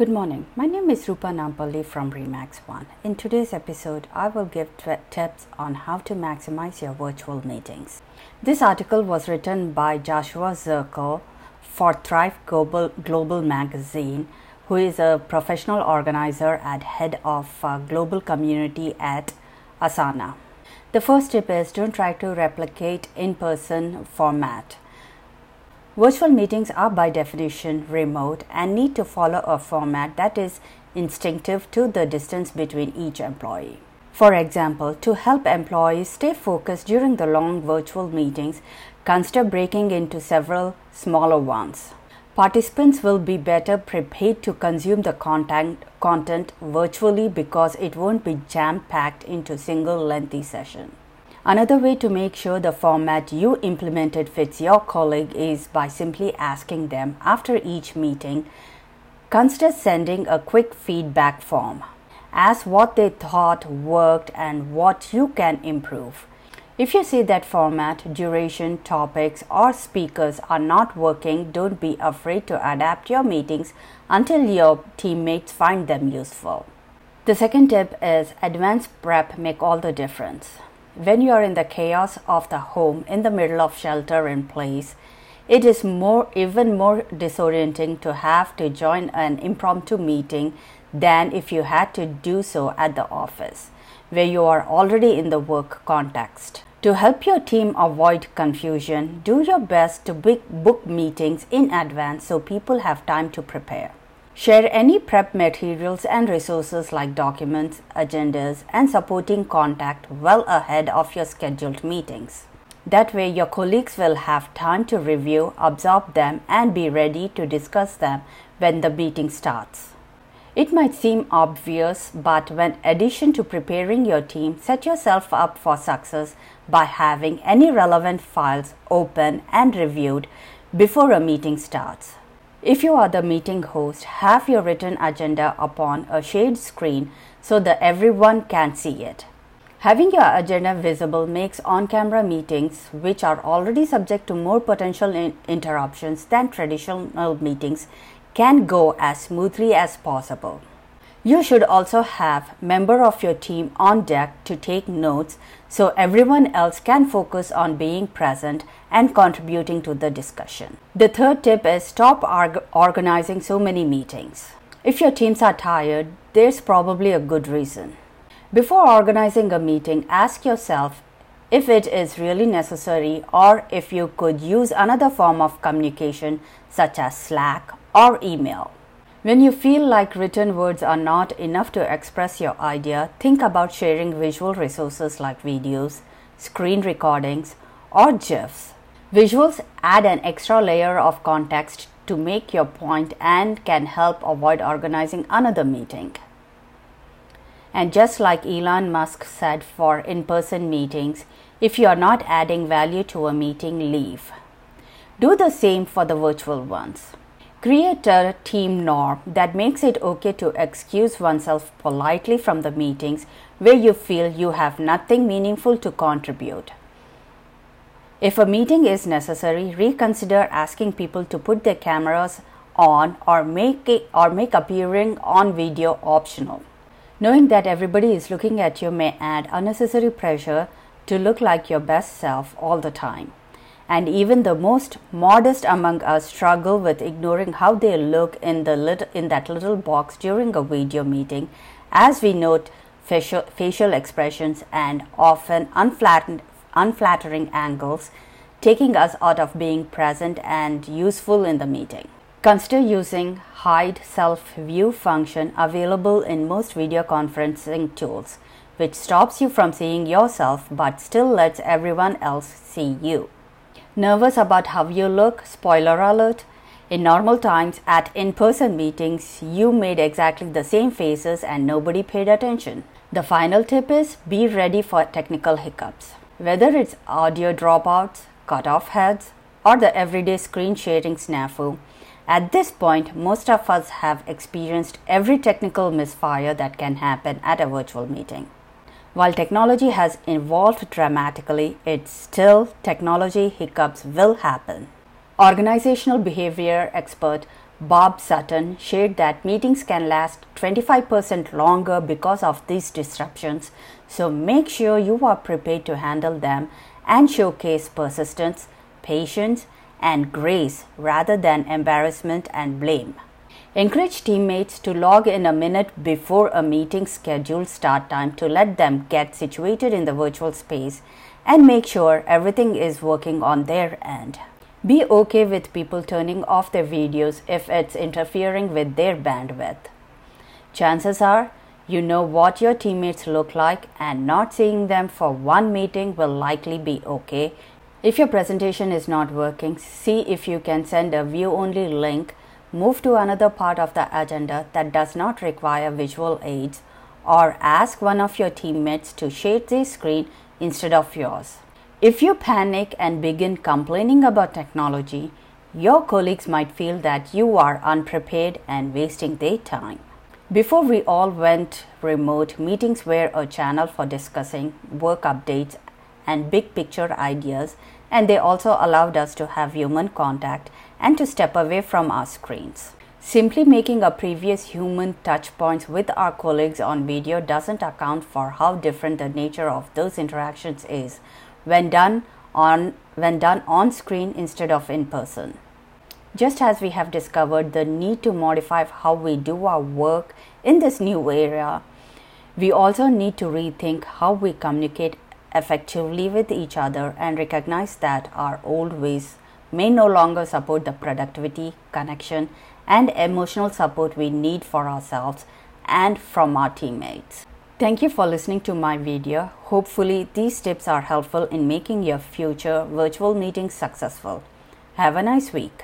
Good morning. My name is Rupa Nampalli from Remax One. In today's episode, I will give t- tips on how to maximize your virtual meetings. This article was written by Joshua Zerkel for Thrive Global, Global Magazine, who is a professional organizer and head of uh, global community at Asana. The first tip is don't try to replicate in person format. Virtual meetings are by definition remote and need to follow a format that is instinctive to the distance between each employee. For example, to help employees stay focused during the long virtual meetings, consider breaking into several smaller ones. Participants will be better prepared to consume the content, content virtually because it won't be jam packed into single lengthy session. Another way to make sure the format you implemented fits your colleague is by simply asking them after each meeting. Consider sending a quick feedback form. Ask what they thought worked and what you can improve. If you see that format, duration, topics, or speakers are not working, don't be afraid to adapt your meetings until your teammates find them useful. The second tip is advanced prep make all the difference when you are in the chaos of the home in the middle of shelter in place, it is more even more disorienting to have to join an impromptu meeting than if you had to do so at the office, where you are already in the work context. To help your team avoid confusion, do your best to book meetings in advance so people have time to prepare. Share any prep materials and resources like documents, agendas, and supporting contact well ahead of your scheduled meetings. That way, your colleagues will have time to review, absorb them, and be ready to discuss them when the meeting starts. It might seem obvious, but when addition to preparing your team, set yourself up for success by having any relevant files open and reviewed before a meeting starts. If you are the meeting host, have your written agenda upon a shared screen so that everyone can see it. Having your agenda visible makes on camera meetings, which are already subject to more potential in- interruptions than traditional meetings, can go as smoothly as possible. You should also have member of your team on deck to take notes so everyone else can focus on being present and contributing to the discussion. The third tip is stop org- organizing so many meetings. If your teams are tired, there's probably a good reason. Before organizing a meeting, ask yourself if it is really necessary or if you could use another form of communication such as Slack or email. When you feel like written words are not enough to express your idea, think about sharing visual resources like videos, screen recordings, or GIFs. Visuals add an extra layer of context to make your point and can help avoid organizing another meeting. And just like Elon Musk said for in person meetings, if you are not adding value to a meeting, leave. Do the same for the virtual ones. Create a team norm that makes it okay to excuse oneself politely from the meetings where you feel you have nothing meaningful to contribute. If a meeting is necessary, reconsider asking people to put their cameras on or make it, or make appearing on video optional. Knowing that everybody is looking at you may add unnecessary pressure to look like your best self all the time and even the most modest among us struggle with ignoring how they look in the lit- in that little box during a video meeting. As we note facial, facial expressions and often unflattering angles taking us out of being present and useful in the meeting. Consider using hide self view function available in most video conferencing tools which stops you from seeing yourself but still lets everyone else see you Nervous about how you look? Spoiler alert. In normal times, at in person meetings, you made exactly the same faces and nobody paid attention. The final tip is be ready for technical hiccups. Whether it's audio dropouts, cut off heads, or the everyday screen sharing snafu, at this point, most of us have experienced every technical misfire that can happen at a virtual meeting. While technology has evolved dramatically, it's still technology hiccups will happen. Organizational behavior expert Bob Sutton shared that meetings can last 25% longer because of these disruptions, so make sure you are prepared to handle them and showcase persistence, patience, and grace rather than embarrassment and blame. Encourage teammates to log in a minute before a meeting scheduled start time to let them get situated in the virtual space and make sure everything is working on their end. Be okay with people turning off their videos if it's interfering with their bandwidth. Chances are you know what your teammates look like, and not seeing them for one meeting will likely be okay. If your presentation is not working, see if you can send a view only link, move to another part of the agenda that does not require visual aids, or ask one of your teammates to share the screen instead of yours. If you panic and begin complaining about technology, your colleagues might feel that you are unprepared and wasting their time. Before we all went remote, meetings were a channel for discussing work updates and big picture ideas, and they also allowed us to have human contact and to step away from our screens. Simply making our previous human touch points with our colleagues on video doesn't account for how different the nature of those interactions is when done on when done on screen instead of in person. Just as we have discovered the need to modify how we do our work in this new era, we also need to rethink how we communicate effectively with each other and recognize that our old ways may no longer support the productivity, connection, and emotional support we need for ourselves and from our teammates. Thank you for listening to my video. Hopefully, these tips are helpful in making your future virtual meetings successful. Have a nice week.